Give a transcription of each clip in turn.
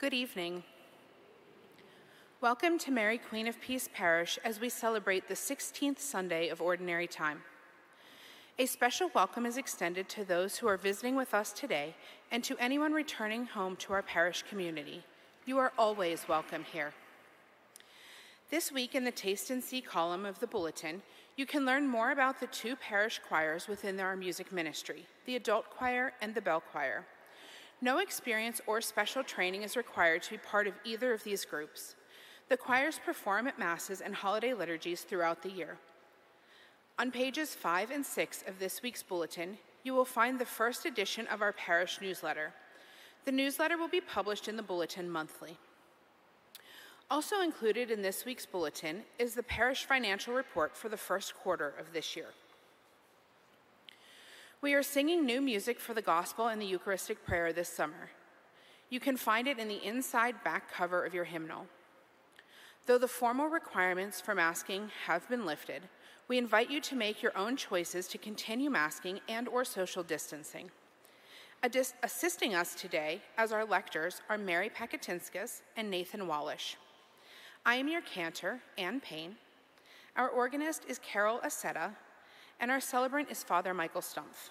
Good evening. Welcome to Mary Queen of Peace Parish as we celebrate the 16th Sunday of Ordinary Time. A special welcome is extended to those who are visiting with us today and to anyone returning home to our parish community. You are always welcome here. This week in the Taste and See column of the Bulletin, you can learn more about the two parish choirs within our music ministry, the Adult Choir and the Bell Choir. No experience or special training is required to be part of either of these groups. The choirs perform at Masses and holiday liturgies throughout the year. On pages 5 and 6 of this week's bulletin, you will find the first edition of our parish newsletter. The newsletter will be published in the bulletin monthly. Also included in this week's bulletin is the parish financial report for the first quarter of this year. We are singing new music for the gospel and the Eucharistic prayer this summer. You can find it in the inside back cover of your hymnal. Though the formal requirements for masking have been lifted, we invite you to make your own choices to continue masking and or social distancing. Assisting us today as our lectors are Mary Pakatinskas and Nathan Wallish. I am your cantor, Ann Payne. Our organist is Carol Aceta, and our celebrant is Father Michael Stumpf.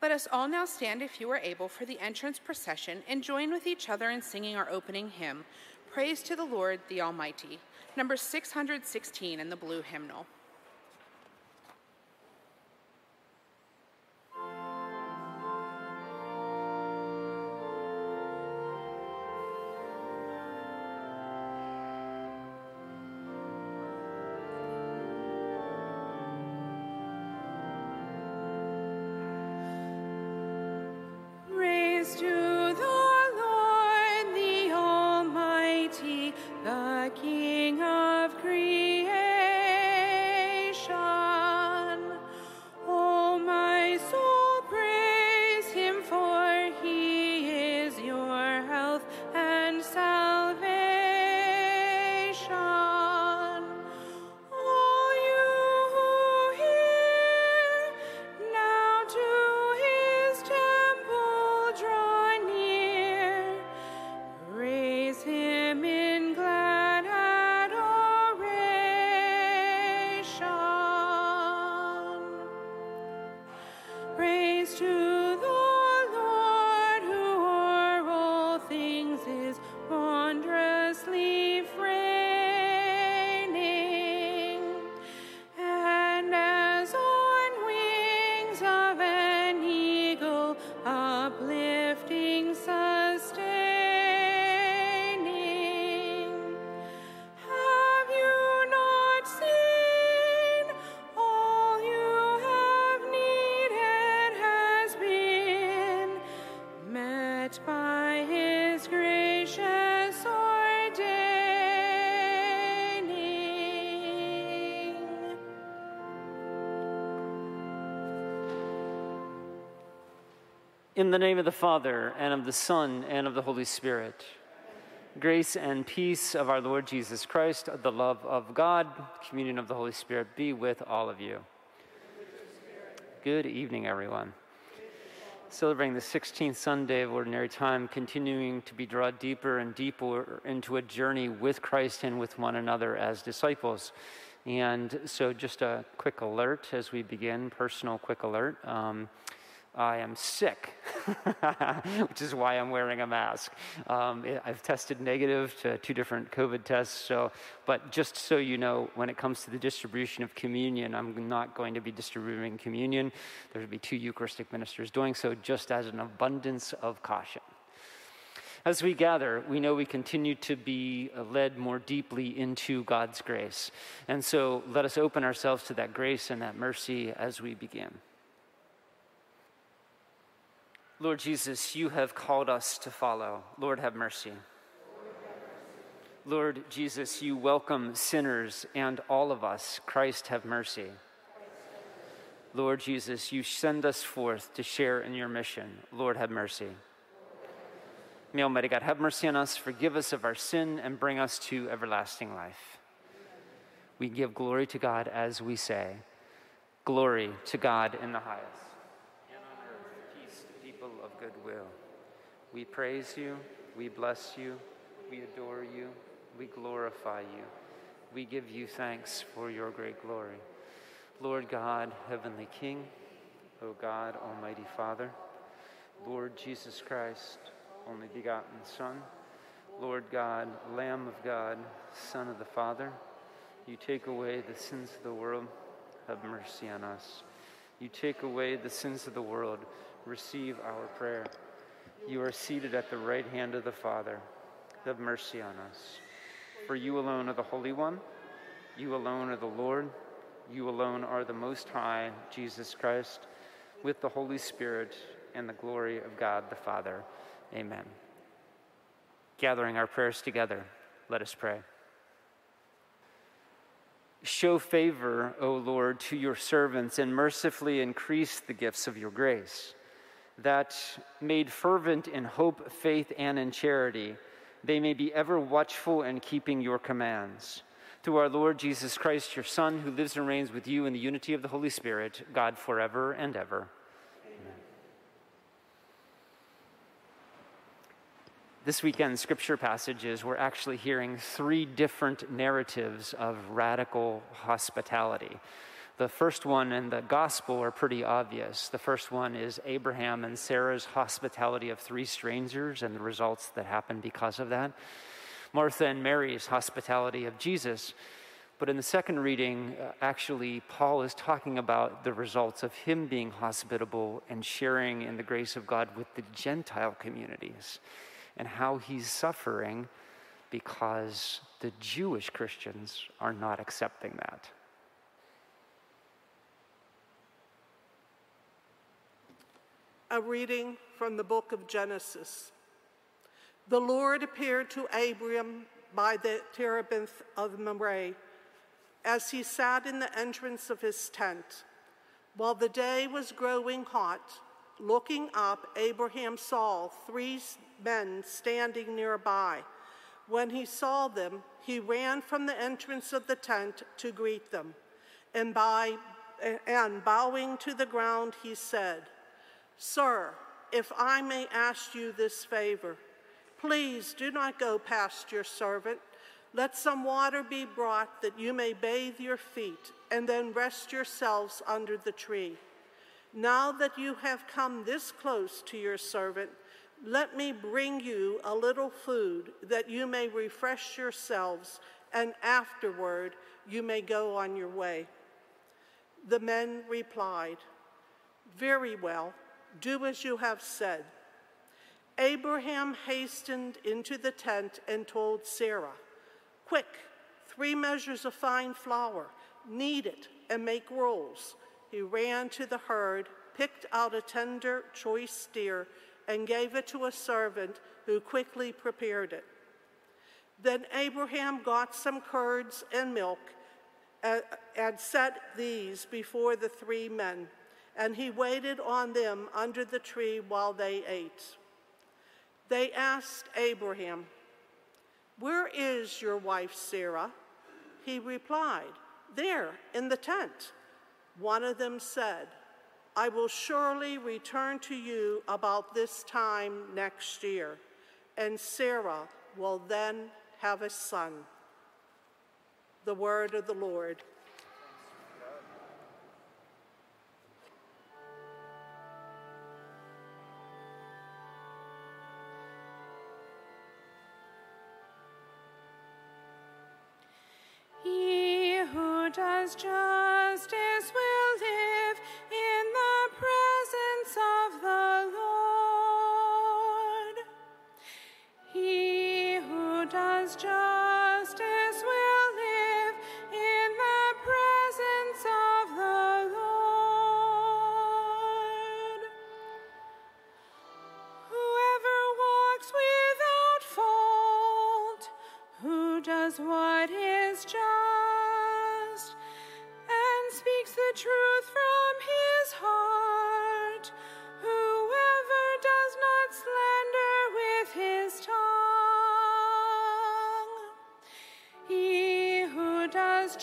Let us all now stand, if you are able, for the entrance procession and join with each other in singing our opening hymn, Praise to the Lord the Almighty, number 616 in the blue hymnal. In the name of the Father, and of the Son, and of the Holy Spirit. Grace and peace of our Lord Jesus Christ, the love of God, communion of the Holy Spirit be with all of you. Good evening, everyone. Celebrating the 16th Sunday of Ordinary Time, continuing to be drawn deeper and deeper into a journey with Christ and with one another as disciples. And so, just a quick alert as we begin, personal quick alert. Um, I am sick, which is why I'm wearing a mask. Um, I've tested negative to two different COVID tests. So, but just so you know, when it comes to the distribution of communion, I'm not going to be distributing communion. There will be two Eucharistic ministers doing so, just as an abundance of caution. As we gather, we know we continue to be led more deeply into God's grace. And so let us open ourselves to that grace and that mercy as we begin. Lord Jesus, you have called us to follow. Lord, have mercy. Lord Jesus, you welcome sinners and all of us. Christ, have mercy. Lord Jesus, you send us forth to share in your mission. Lord, have mercy. May Almighty God have mercy on us, forgive us of our sin, and bring us to everlasting life. We give glory to God as we say, Glory to God in the highest goodwill. We praise you We bless you. We adore you. We glorify you. We give you thanks for your great glory. Lord God, Heavenly King, O God, Almighty Father, Lord Jesus Christ, only begotten Son, Lord God, Lamb of God, Son of the Father, you take away the sins of the world, have mercy on us. You take away the sins of the world, receive our prayer. You are seated at the right hand of the Father, have mercy on us. For you alone are the Holy One, you alone are the Lord, you alone are the Most High, Jesus Christ, with the Holy Spirit and the glory of God the Father. Amen. Gathering our prayers together, let us pray. Show favor, O Lord, to your servants and mercifully increase the gifts of your grace, that, made fervent in hope, faith, and in charity, they may be ever watchful in keeping your commands. Through our Lord Jesus Christ, your Son, who lives and reigns with you in the unity of the Holy Spirit, God forever and ever. Amen. This weekend's scripture passages, we're actually hearing three different narratives of radical hospitality. The first one and the gospel are pretty obvious. The first one is Abraham and Sarah's hospitality of three strangers and the results that happen because of that. Martha and Mary's hospitality of Jesus. But in the second reading, uh, actually, Paul is talking about the results of him being hospitable and sharing in the grace of God with the Gentile communities and how he's suffering because the Jewish Christians are not accepting that. A reading from the book of Genesis. The Lord appeared to Abram by the terebinth of Mamre as he sat in the entrance of his tent. While the day was growing hot, looking up, Abraham saw three men standing nearby. When he saw them, he ran from the entrance of the tent to greet them. And, by, and bowing to the ground, he said, Sir, if I may ask you this favor, please do not go past your servant. Let some water be brought that you may bathe your feet and then rest yourselves under the tree. Now that you have come this close to your servant, let me bring you a little food that you may refresh yourselves, and afterward you may go on your way. The men replied, Very well, do as you have said. Abraham hastened into the tent and told Sarah, Quick, three measures of fine flour, knead it, and make rolls. He ran to the herd, picked out a tender, choice steer, and gave it to a servant who quickly prepared it. Then Abraham got some curds and milk uh, and set these before the three men, and he waited on them under the tree while they ate. They asked Abraham, Where is your wife Sarah? He replied, There, in the tent. One of them said, I will surely return to you about this time next year, and Sarah will then have a son. The word of the Lord. Does justice does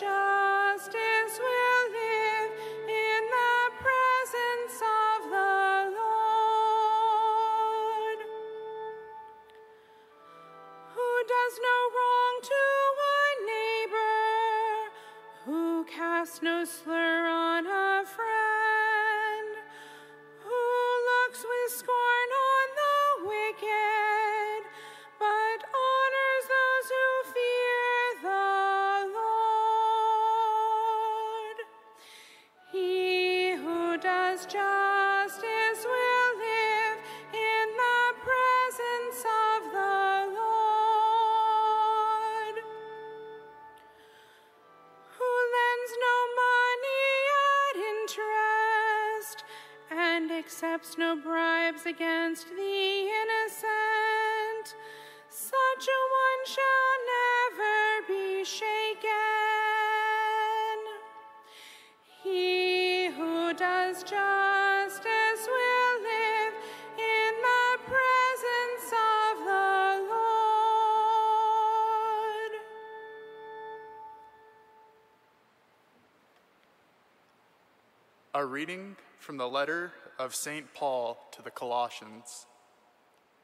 accepts no bribes against the innocent, such a one shall never be shaken. He who does justice will live in the presence of the Lord. A reading from the letter of St. Paul to the Colossians.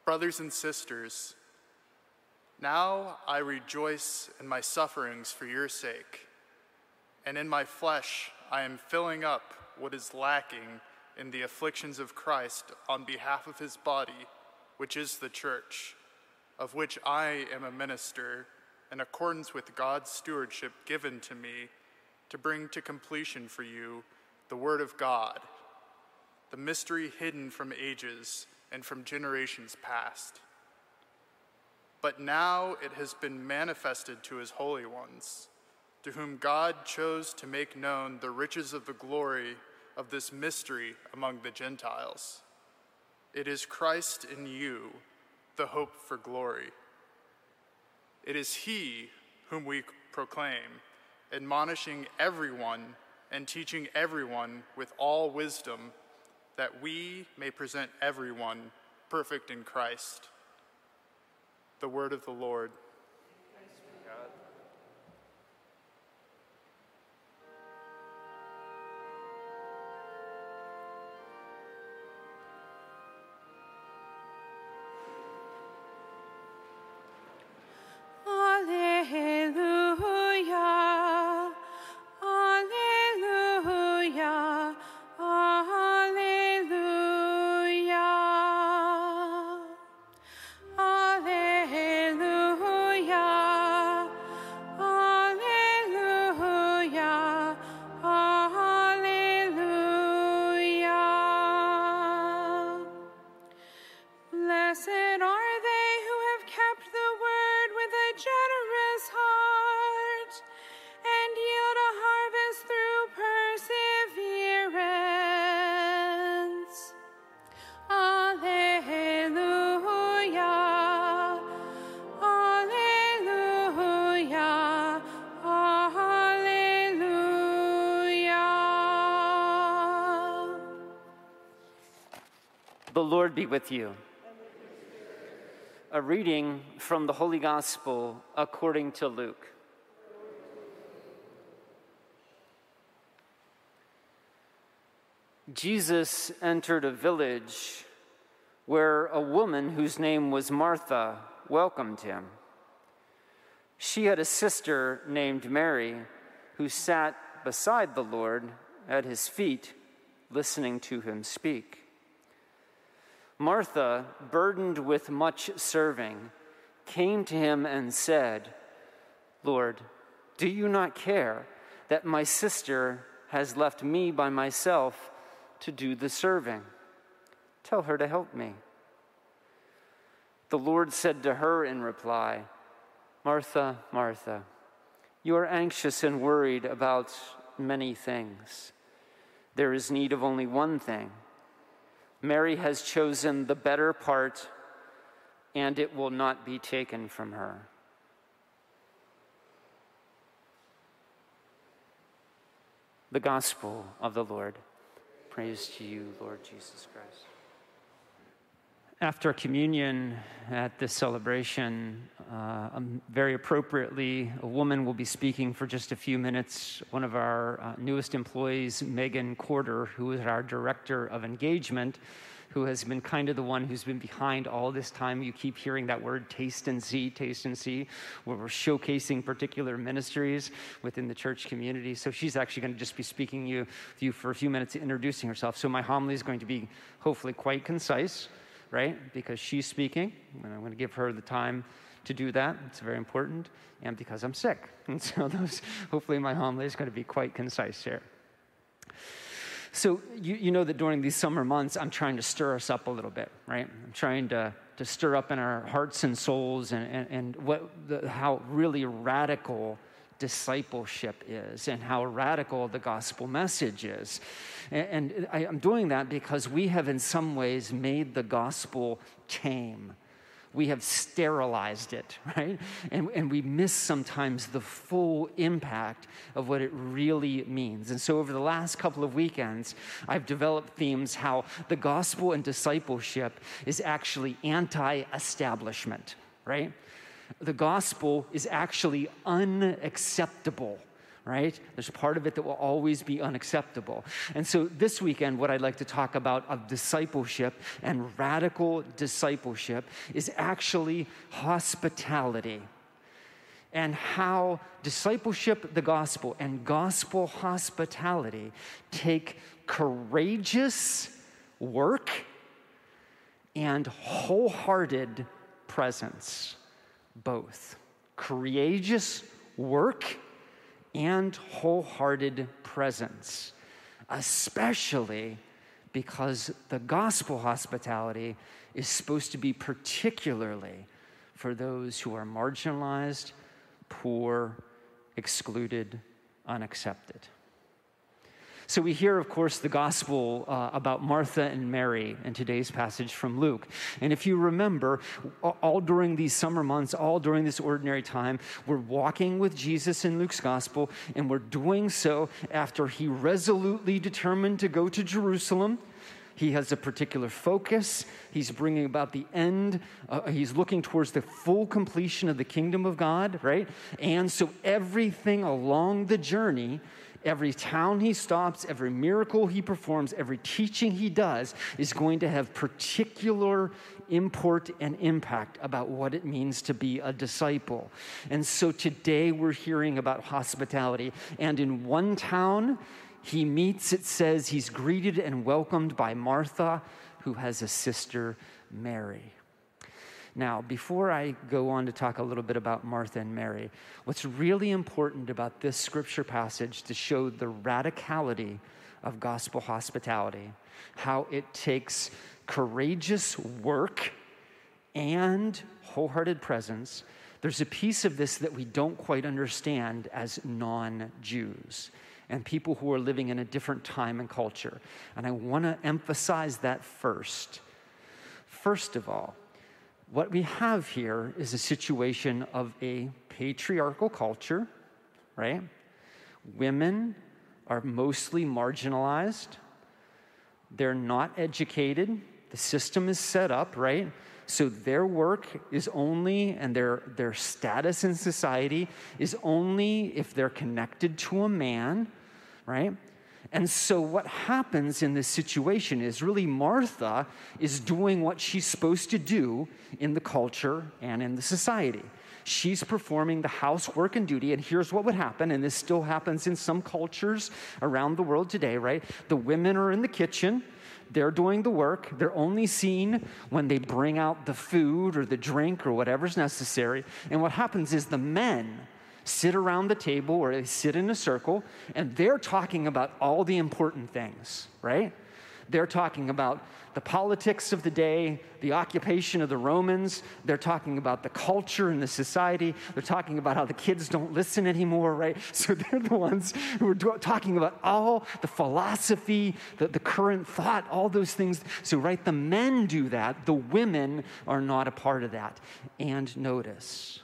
Brothers and sisters, now I rejoice in my sufferings for your sake, and in my flesh I am filling up what is lacking in the afflictions of Christ on behalf of his body, which is the church, of which I am a minister in accordance with God's stewardship given to me to bring to completion for you the Word of God, the mystery hidden from ages and from generations past. But now it has been manifested to his holy ones, to whom God chose to make known the riches of the glory of this mystery among the Gentiles. It is Christ in you, the hope for glory. It is he whom we proclaim, admonishing everyone and teaching everyone with all wisdom, that we may present everyone perfect in Christ. The word of the Lord. Blessed are they who have kept the word with a generous heart and yield a harvest through perseverance. Alleluia. Alleluia. Alleluia. The Lord be with you. A reading from the Holy Gospel according to Luke. Jesus entered a village where a woman whose name was Martha welcomed him. She had a sister named Mary who sat beside the Lord at his feet, listening to him speak. Martha, burdened with much serving, came to him and said, Lord, do you not care that my sister has left me by myself to do the serving? Tell her to help me. The Lord said to her in reply, Martha, Martha, you are anxious and worried about many things. There is need of only one thing. Mary has chosen the better part, and it will not be taken from her. The Gospel of the Lord. Praise to you, Lord Jesus Christ. After communion at this celebration, uh, um, very appropriately, a woman will be speaking for just a few minutes. One of our uh, newest employees, Megan Corder, who is our director of engagement, who has been kind of the one who's been behind all this time. You keep hearing that word taste and see, taste and see, where we're showcasing particular ministries within the church community. So she's actually going to just be speaking you, to you for a few minutes, introducing herself. So my homily is going to be hopefully quite concise, right? Because she's speaking, and I'm going to give her the time to do that. It's very important, and because I'm sick. And so those, hopefully my homily is going to be quite concise here. So you, you know that during these summer months, I'm trying to stir us up a little bit, right? I'm trying to, to stir up in our hearts and souls and, and, and what the, how really radical discipleship is and how radical the gospel message is. And, I, I'm doing that because we have, in some ways, made the gospel tame we have sterilized it, right? And, and we miss sometimes the full impact of what it really means. And so, over the last couple of weekends, I've developed themes how the gospel and discipleship is actually anti establishment, right? The gospel is actually unacceptable right? There's part of it that will always be unacceptable. And so this weekend, what I'd like to talk about of discipleship and radical discipleship is actually hospitality and how discipleship, the gospel, and gospel hospitality take courageous work and wholehearted presence, both. Courageous work and wholehearted presence, especially because the gospel hospitality is supposed to be particularly for those who are marginalized, poor, excluded, unaccepted. So we hear, of course, the gospel uh, about Martha and Mary in today's passage from Luke. And if you remember, all during these summer months, all during this ordinary time, we're walking with Jesus in Luke's gospel, and we're doing so after he resolutely determined to go to Jerusalem. He has a particular focus. He's bringing about the end. Uh, he's looking towards the full completion of the kingdom of God, right? And so everything along the journey Every town he stops, every miracle he performs, every teaching he does is going to have particular import and impact about what it means to be a disciple. And so today we're hearing about hospitality. And in one town, he meets, it says, he's greeted and welcomed by Martha, who has a sister, Mary. Now, before I go on to talk a little bit about Martha and Mary, what's really important about this scripture passage to show the radicality of gospel hospitality, how it takes courageous work and wholehearted presence. There's a piece of this that we don't quite understand as non Jews and people who are living in a different time and culture. And I want to emphasize that first. First of all, what we have here is a situation of a patriarchal culture, right? Women are mostly marginalized. They're not educated. The system is set up, right? So their work is only, and their, their status in society is only if they're connected to a man, right? And so, what happens in this situation is really Martha is doing what she's supposed to do in the culture and in the society. She's performing the housework and duty, and here's what would happen, and this still happens in some cultures around the world today, right? The women are in the kitchen, they're doing the work. They're only seen when they bring out the food or the drink or whatever's necessary. And what happens is the men sit around the table or they sit in a circle and they're talking about all the important things, right? They're talking about the politics of the day, the occupation of the Romans. They're talking about the culture and the society. They're talking about how the kids don't listen anymore, right? So they're the ones who are talking about all the philosophy, the, the current thought, all those things. So, right, the men do that. The women are not a part of that. And notice,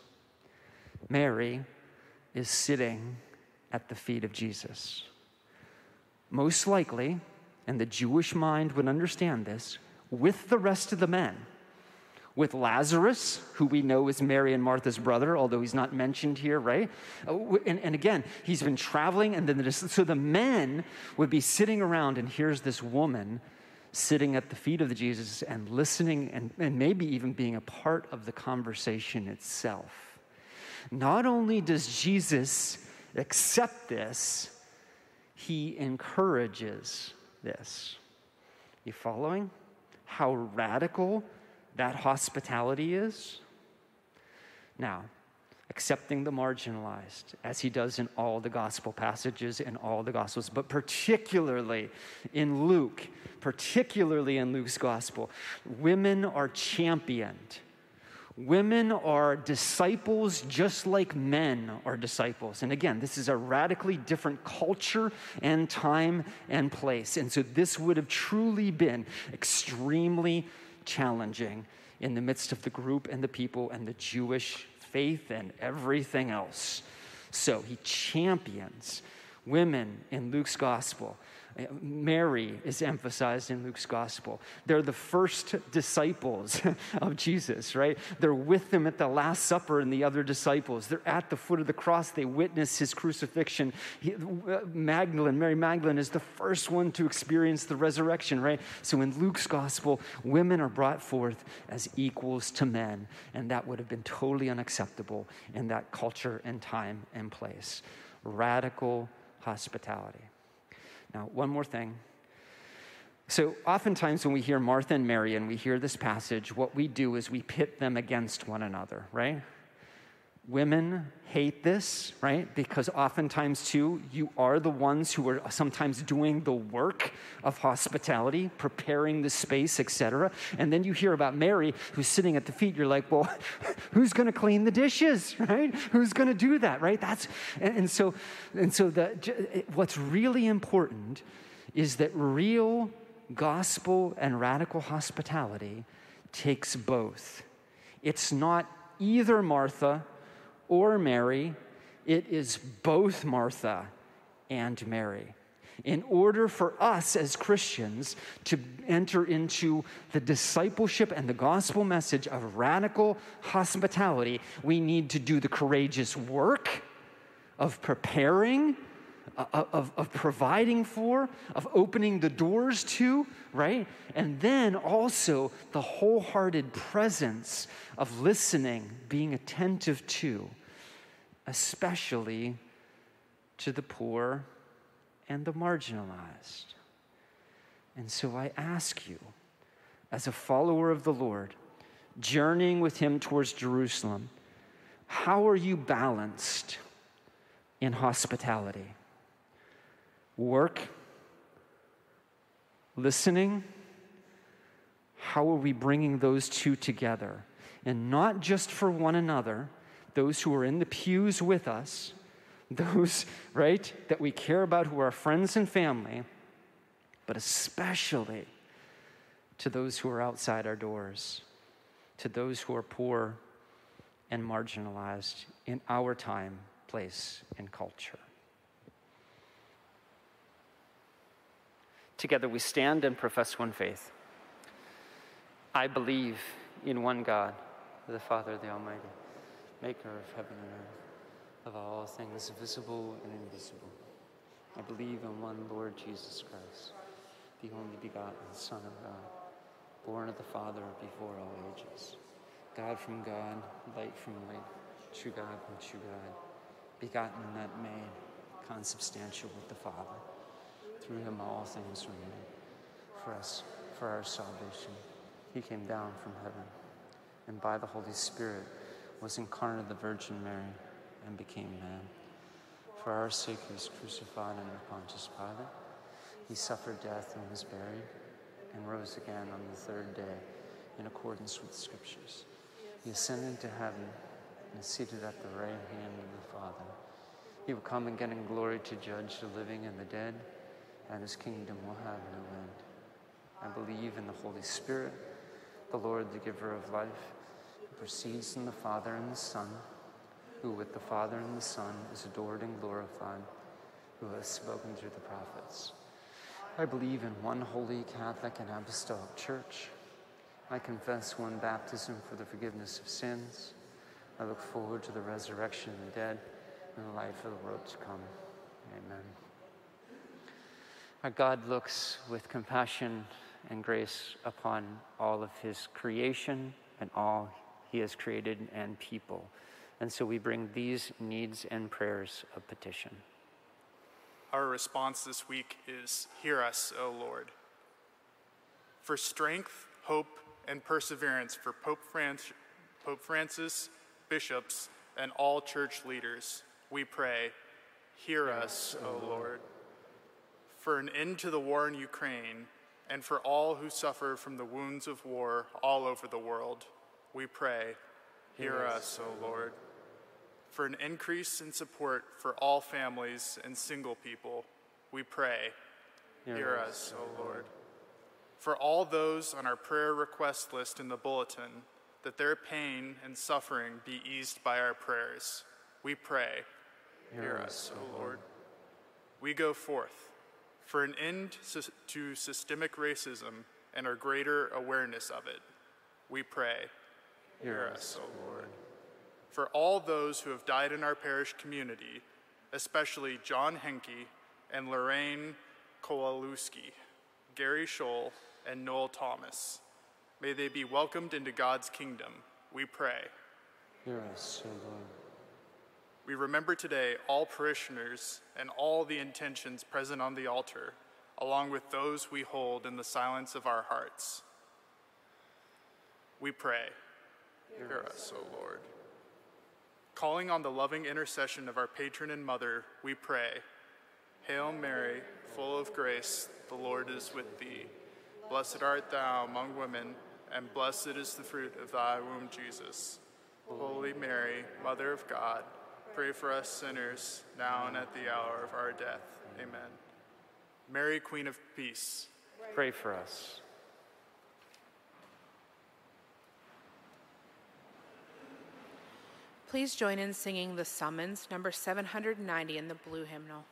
Mary is sitting at the feet of Jesus. Most likely, and the Jewish mind would understand this, with the rest of the men. With Lazarus, who we know is Mary and Martha's brother, although he's not mentioned here, right? Uh, and, and again, he's been traveling, and then the, so the men would be sitting around, and here's this woman sitting at the feet of the Jesus and listening and, and maybe even being a part of the conversation itself. Not only does Jesus accept this, he encourages this. You following? How radical that hospitality is? Now, accepting the marginalized, as he does in all the gospel passages in all the gospels, but particularly in Luke, particularly in Luke's gospel, women are championed. Women are disciples just like men are disciples. And again, this is a radically different culture and time and place. And so this would have truly been extremely challenging in the midst of the group and the people and the Jewish faith and everything else. So he champions women in Luke's gospel Mary is emphasized in Luke's gospel. They're the first disciples of Jesus, right? They're with him at the Last Supper and the other disciples. They're at the foot of the cross. They witness his crucifixion. He, uh, Magdalene, Mary Magdalene, is the first one to experience the resurrection, right? So in Luke's gospel, women are brought forth as equals to men, and that would have been totally unacceptable in that culture and time and place. Radical hospitality. Now, one more thing. So, oftentimes when we hear Martha and Mary and we hear this passage, what we do is we pit them against one another, right? Women hate this, right? Because oftentimes, too, you are the ones who are sometimes doing the work of hospitality, preparing the space, etc. And then you hear about Mary who's sitting at the feet. You're like, well, who's going to clean the dishes, right? Who's going to do that, right? That's and, and so and so the what's really important is that real gospel and radical hospitality takes both. It's not either Martha or Mary, it is both Martha and Mary. In order for us as Christians to enter into the discipleship and the gospel message of radical hospitality, we need to do the courageous work of preparing, uh, uh, of, of providing for, of opening the doors to, right? And then also the wholehearted presence of listening, being attentive to especially to the poor and the marginalized. And so I ask you, as a follower of the Lord, journeying with Him towards Jerusalem, how are you balanced in hospitality? Work, listening, how are we bringing those two together? And not just for one another those who are in the pews with us, those, right, that we care about who are friends and family, but especially to those who are outside our doors, to those who are poor and marginalized in our time, place, and culture. Together we stand and profess one faith. I believe in one God, the Father, the Almighty maker of heaven and earth, of all things visible and invisible. I believe in one Lord Jesus Christ, the only begotten Son of God, born of the Father before all ages, God from God, light from light, true God from true God, begotten and not made, consubstantial with the Father. Through him all things were made. For us, for our salvation, he came down from heaven, and by the Holy Spirit, was incarnate of the Virgin Mary and became man. For our sake, he was crucified under Pontius Pilate. He suffered death and was buried and rose again on the third day in accordance with the Scriptures. He ascended to heaven and is seated at the right hand of the Father. He will come again in glory to judge the living and the dead, and his kingdom will have no end. I believe in the Holy Spirit, the Lord, the giver of life proceeds from the Father and the Son, who with the Father and the Son is adored and glorified, who has spoken through the prophets. I believe in one holy Catholic and Apostolic Church. I confess one baptism for the forgiveness of sins. I look forward to the resurrection of the dead and the life of the world to come. Amen. Our God looks with compassion and grace upon all of his creation and all he has created and people. And so we bring these needs and prayers of petition. Our response this week is Hear us, O Lord. For strength, hope, and perseverance for Pope, Pope Francis, bishops, and all church leaders, we pray, Hear us, O Lord. For an end to the war in Ukraine, and for all who suffer from the wounds of war all over the world, we pray, Hear us, O Lord. For an increase in support for all families and single people, we pray, Hear us, O Lord. For all those on our prayer request list in the bulletin, that their pain and suffering be eased by our prayers, we pray, Hear us, O Lord. We go forth for an end to systemic racism and our greater awareness of it. We pray, Hear us, O Lord. For all those who have died in our parish community, especially John Henke and Lorraine Kowalewski, Gary Scholl, and Noel Thomas, may they be welcomed into God's kingdom, we pray. Hear us, O Lord. We remember today all parishioners and all the intentions present on the altar, along with those we hold in the silence of our hearts. We pray, hear us, O Lord. Calling on the loving intercession of our patron and mother, we pray, Hail Mary, full of grace, the Lord is with thee. Blessed art thou among women, and blessed is the fruit of thy womb, Jesus. Holy Mary, Mother of God, Pray for us sinners, now and at the hour of our death. Amen. Mary, Queen of Peace, pray for us. Please join in singing the summons, number 790 in the blue hymnal.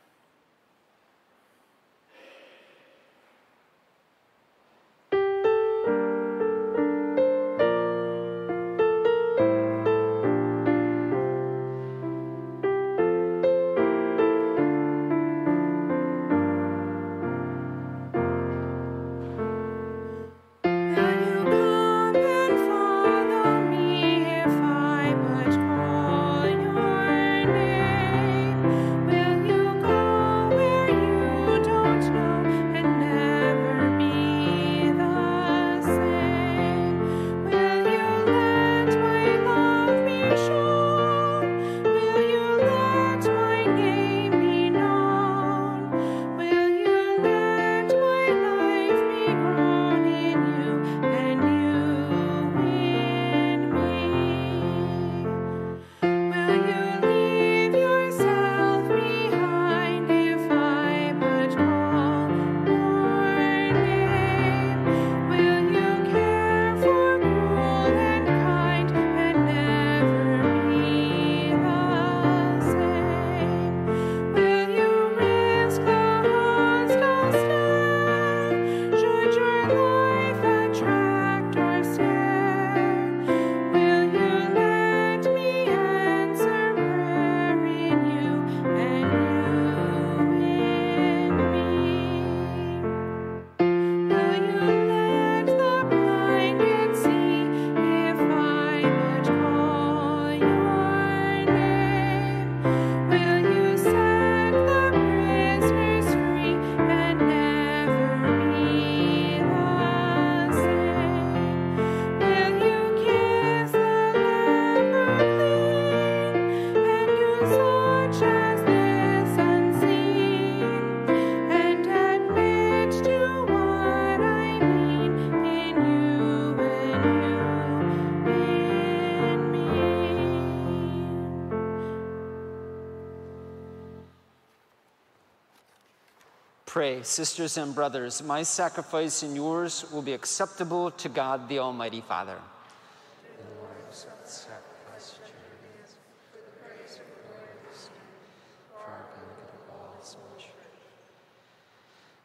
Pray, sisters and brothers, my sacrifice and yours will be acceptable to God the Almighty Father.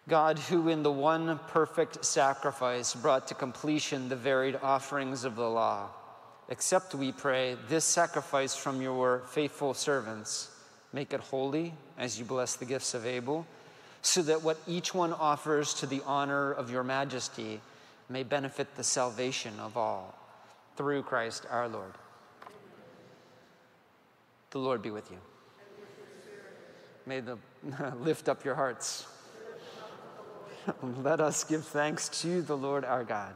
God, who in the one perfect sacrifice brought to completion the varied offerings of the law, accept, we pray, this sacrifice from your faithful servants. Make it holy as you bless the gifts of Abel so that what each one offers to the honor of your majesty may benefit the salvation of all. Through Christ our Lord. The Lord be with you. May the lift up your hearts. Let us give thanks to the Lord our God.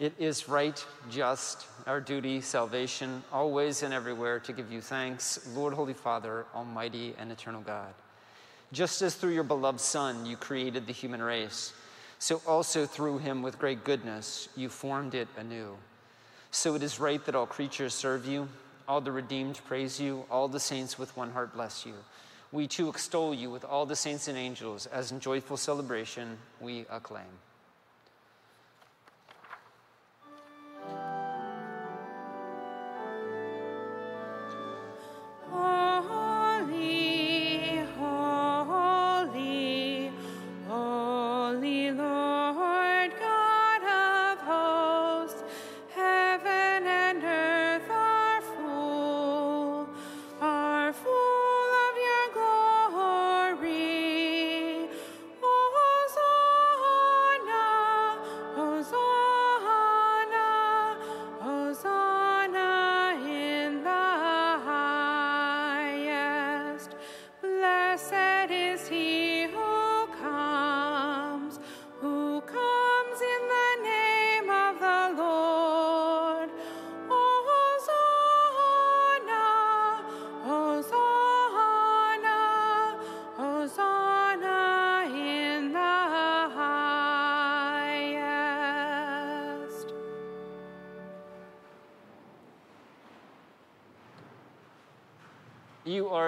It is right, just, our duty, salvation, always and everywhere to give you thanks, Lord, Holy Father, Almighty and eternal God. Just as through your beloved Son you created the human race, so also through him with great goodness you formed it anew. So it is right that all creatures serve you, all the redeemed praise you, all the saints with one heart bless you. We too extol you with all the saints and angels, as in joyful celebration we acclaim.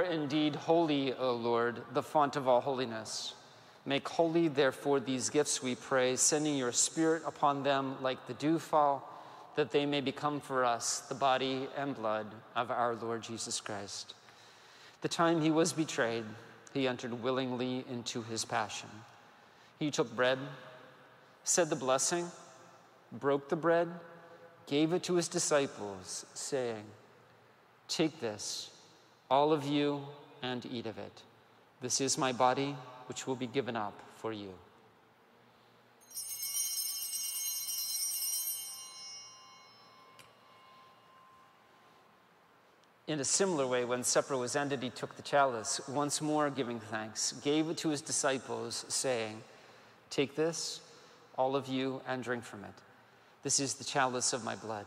Are indeed holy, O Lord, the font of all holiness. Make holy, therefore, these gifts, we pray, sending your Spirit upon them like the dewfall, that they may become for us the body and blood of our Lord Jesus Christ. The time he was betrayed, he entered willingly into his passion. He took bread, said the blessing, broke the bread, gave it to his disciples, saying, Take this, all of you, and eat of it. This is my body, which will be given up for you. In a similar way, when supper was ended, he took the chalice, once more giving thanks, gave it to his disciples, saying, Take this, all of you, and drink from it. This is the chalice of my blood,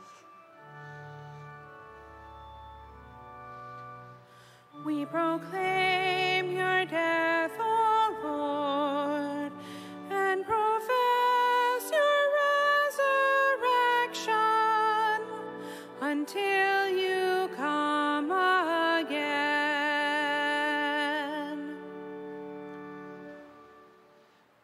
We proclaim your death, O Lord, and profess your resurrection until you come again.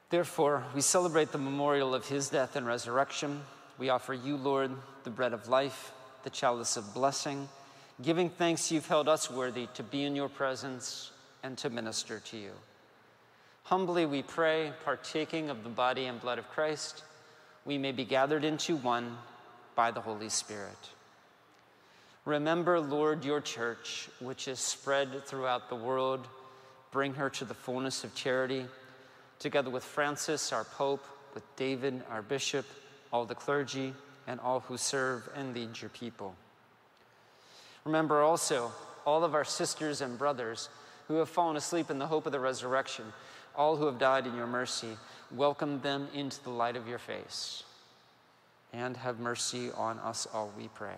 Therefore, we celebrate the memorial of his death and resurrection. We offer you, Lord, the bread of life, the chalice of blessing, giving thanks you've held us worthy to be in your presence and to minister to you. Humbly we pray, partaking of the body and blood of Christ, we may be gathered into one by the Holy Spirit. Remember, Lord, your church, which is spread throughout the world. Bring her to the fullness of charity, together with Francis, our Pope, with David, our Bishop, all the clergy, and all who serve and lead your people. Remember also all of our sisters and brothers who have fallen asleep in the hope of the resurrection, all who have died in your mercy. Welcome them into the light of your face. And have mercy on us all, we pray.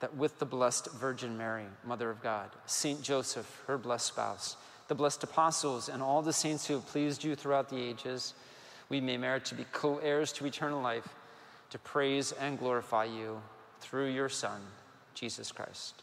That with the blessed Virgin Mary, Mother of God, Saint Joseph, her blessed spouse, the blessed apostles, and all the saints who have pleased you throughout the ages, we may merit to be co heirs to eternal life, to praise and glorify you through your Son, Jesus Christ.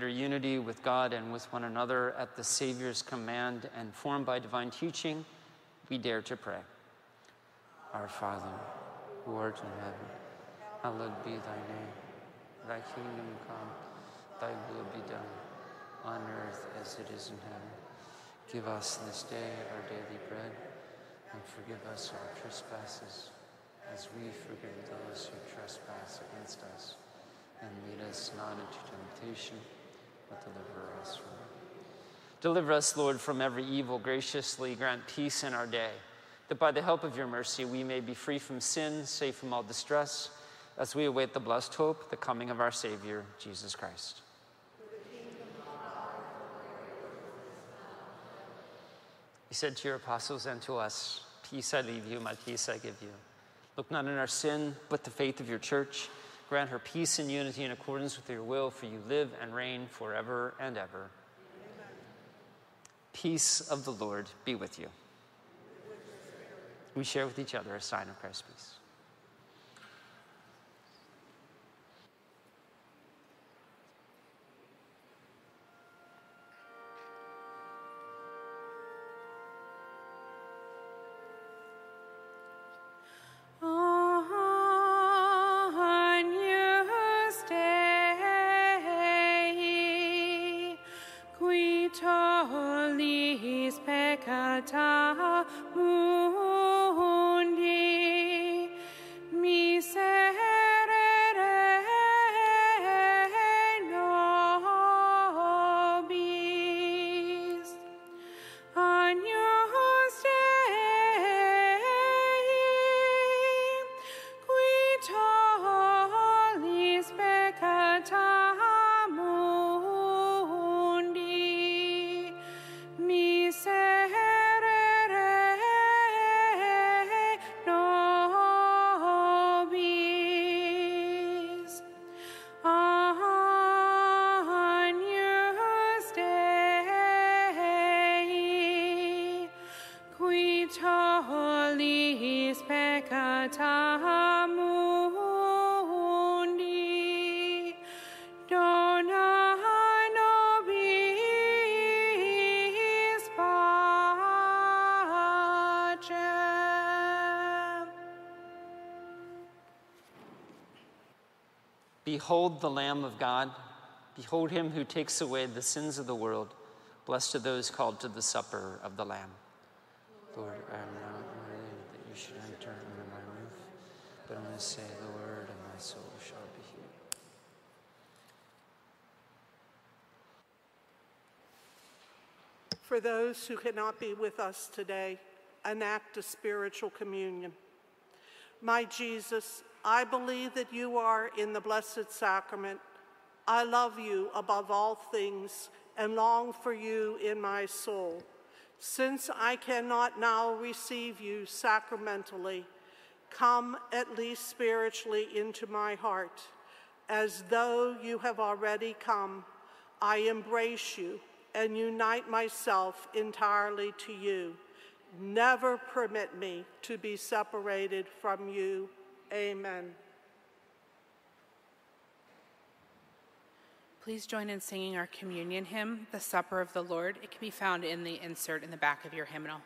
Greater unity with God and with one another at the Savior's command and formed by divine teaching, we dare to pray. Our Father, who art in heaven, hallowed be thy name. Thy kingdom come, thy will be done, on earth as it is in heaven. Give us this day our daily bread, and forgive us our trespasses, as we forgive those who trespass against us. And lead us not into temptation, but deliver us from. Deliver us, Lord, from every evil. Graciously grant peace in our day, that by the help of your mercy we may be free from sin, safe from all distress, as we await the blessed hope, the coming of our Savior, Jesus Christ. He said to your apostles and to us, Peace I leave you, my peace I give you. Look not on our sin, but the faith of your church. Grant her peace and unity in accordance with your will, for you live and reign forever and ever. Peace of the Lord be with you. We share with each other a sign of Christ's peace. Behold the Lamb of God. Behold him who takes away the sins of the world. Blessed are those called to the supper of the Lamb. Lord, I am not worthy that you should enter under my roof, but only say the word, and my soul shall be healed. For those who cannot be with us today, enact a spiritual communion. My Jesus, I believe that you are in the Blessed Sacrament. I love you above all things and long for you in my soul. Since I cannot now receive you sacramentally, come at least spiritually into my heart. As though you have already come, I embrace you and unite myself entirely to you. Never permit me to be separated from you. Amen. Please join in singing our communion hymn, The Supper of the Lord. It can be found in the insert in the back of your hymnal.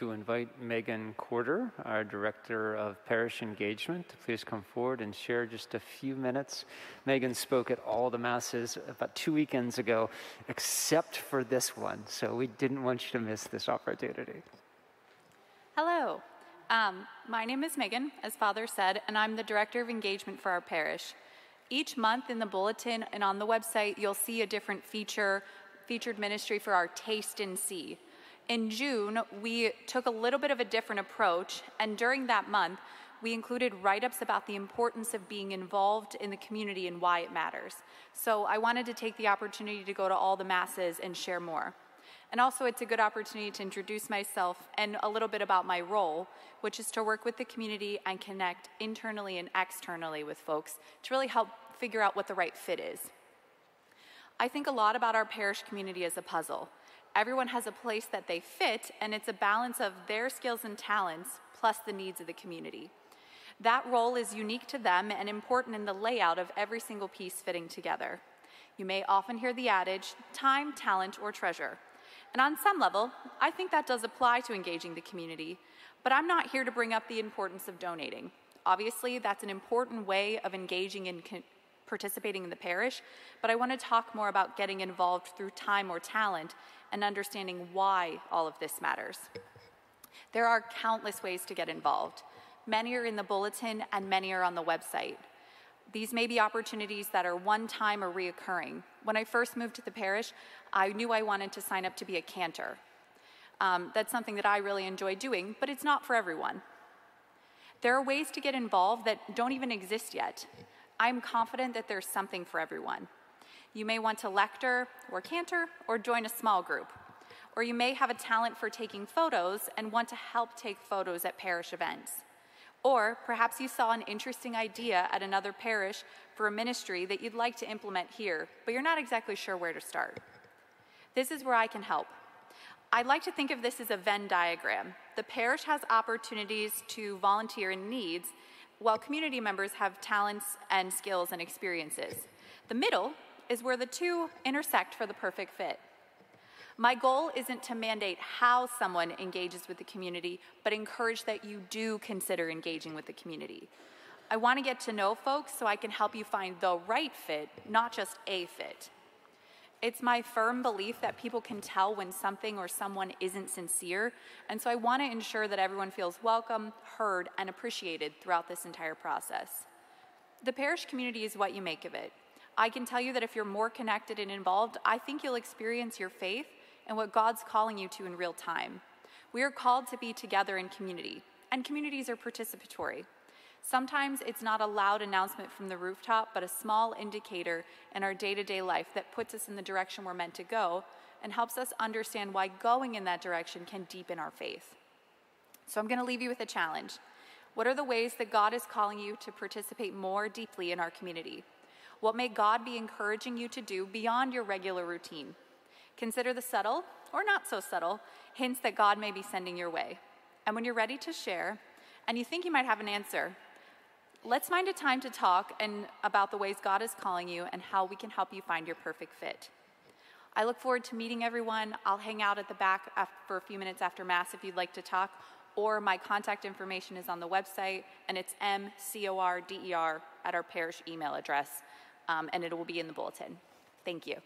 To invite Megan Corder, our Director of Parish Engagement, to please come forward and share just a few minutes. Megan spoke at all the Masses about two weekends ago, except for this one, so we didn't want you to miss this opportunity. Hello. Um, my name is Megan, as Father said, and I'm the Director of Engagement for our parish. Each month in the bulletin and on the website, you'll see a different feature, featured ministry for our Taste and See. In June, we took a little bit of a different approach, and during that month, we included write ups about the importance of being involved in the community and why it matters. So I wanted to take the opportunity to go to all the masses and share more. And also, it's a good opportunity to introduce myself and a little bit about my role, which is to work with the community and connect internally and externally with folks to really help figure out what the right fit is. I think a lot about our parish community as a puzzle. Everyone has a place that they fit, and it's a balance of their skills and talents plus the needs of the community. That role is unique to them and important in the layout of every single piece fitting together. You may often hear the adage time, talent, or treasure. And on some level, I think that does apply to engaging the community, but I'm not here to bring up the importance of donating. Obviously, that's an important way of engaging in participating in the parish, but I want to talk more about getting involved through time or talent and understanding why all of this matters. There are countless ways to get involved. Many are in the bulletin and many are on the website. These may be opportunities that are one time or reoccurring. When I first moved to the parish, I knew I wanted to sign up to be a cantor. Um, that's something that I really enjoy doing, but it's not for everyone. There are ways to get involved that don't even exist yet. I'm confident that there's something for everyone. You may want to lecture or cantor or join a small group. Or you may have a talent for taking photos and want to help take photos at parish events. Or perhaps you saw an interesting idea at another parish for a ministry that you'd like to implement here, but you're not exactly sure where to start. This is where I can help. I'd like to think of this as a Venn diagram. The parish has opportunities to volunteer in needs, while community members have talents and skills and experiences. The middle is where the two intersect for the perfect fit. My goal isn't to mandate how someone engages with the community, but encourage that you do consider engaging with the community. I want to get to know folks so I can help you find the right fit, not just a fit. It's my firm belief that people can tell when something or someone isn't sincere, and so I want to ensure that everyone feels welcome, heard, and appreciated throughout this entire process. The parish community is what you make of it. I can tell you that if you're more connected and involved, I think you'll experience your faith and what God's calling you to in real time. We are called to be together in community, and communities are participatory. Sometimes it's not a loud announcement from the rooftop, but a small indicator in our day to day life that puts us in the direction we're meant to go and helps us understand why going in that direction can deepen our faith. So I'm going to leave you with a challenge. What are the ways that God is calling you to participate more deeply in our community? What may God be encouraging you to do beyond your regular routine? Consider the subtle, or not so subtle, hints that God may be sending your way. And when you're ready to share, and you think you might have an answer, let's find a time to talk and about the ways God is calling you and how we can help you find your perfect fit. I look forward to meeting everyone. I'll hang out at the back for a few minutes after Mass if you'd like to talk, or my contact information is on the website, and it's mcorder at our parish email address um, and it will be in the bulletin. Thank you.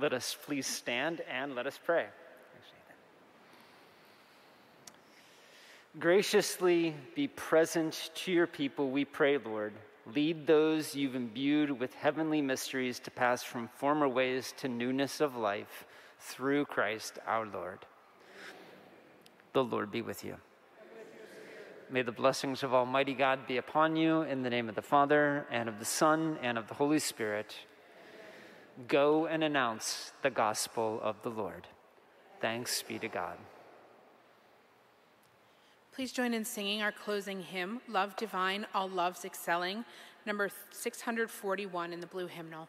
Let us please stand and let us pray. Graciously be present to your people, we pray, Lord. Lead those you've imbued with heavenly mysteries to pass from former ways to newness of life through Christ our Lord. The Lord be with you. May the blessings of Almighty God be upon you in the name of the Father, and of the Son, and of the Holy Spirit. Go and announce the gospel of the Lord. Thanks be to God. Please join in singing our closing hymn, Love Divine, All Loves Excelling, number 641 in the blue hymnal.